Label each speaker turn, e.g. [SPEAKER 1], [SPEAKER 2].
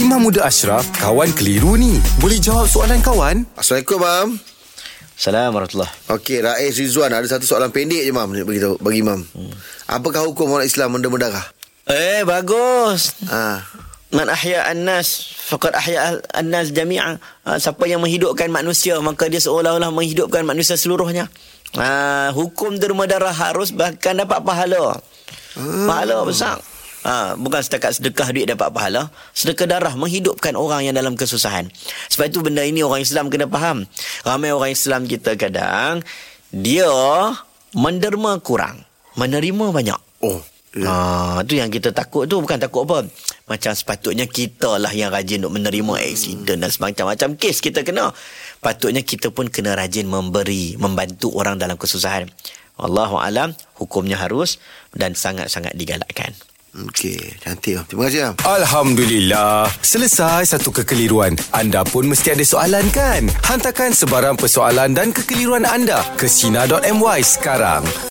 [SPEAKER 1] Imam Muda Ashraf, kawan keliru ni. Boleh jawab soalan kawan?
[SPEAKER 2] Assalamualaikum, Mam.
[SPEAKER 3] Assalamualaikum warahmatullahi
[SPEAKER 2] Okey, Rais Rizwan ada satu soalan pendek je, Mam. Bagi, tahu, bagi Mam. Hmm. Apakah hukum orang Islam menda berdarah?
[SPEAKER 3] Eh bagus
[SPEAKER 2] Ha.
[SPEAKER 3] Man ahya an-nas faqad ahya an-nas jami'a. Ha, siapa yang menghidupkan manusia maka dia seolah-olah menghidupkan manusia seluruhnya. Ha, hukum derma darah harus bahkan dapat pahala. Pahala besar. Ha, bukan setakat sedekah duit dapat pahala Sedekah darah menghidupkan orang yang dalam kesusahan Sebab itu benda ini orang Islam kena faham Ramai orang Islam kita kadang Dia menderma kurang Menerima banyak
[SPEAKER 2] Oh.
[SPEAKER 3] Ha, tu yang kita takut tu bukan takut apa. Macam sepatutnya kita lah yang rajin untuk menerima aksiden dan semacam-macam kes kita kena. Patutnya kita pun kena rajin memberi, membantu orang dalam kesusahan. Wallahu alam, hukumnya harus dan sangat-sangat digalakkan.
[SPEAKER 2] Okey, cantik, Mam. Terima kasih, Mam.
[SPEAKER 1] Alhamdulillah. Selesai satu kekeliruan. Anda pun mesti ada soalan kan? Hantarkan sebarang persoalan dan kekeliruan anda ke Sina.my sekarang.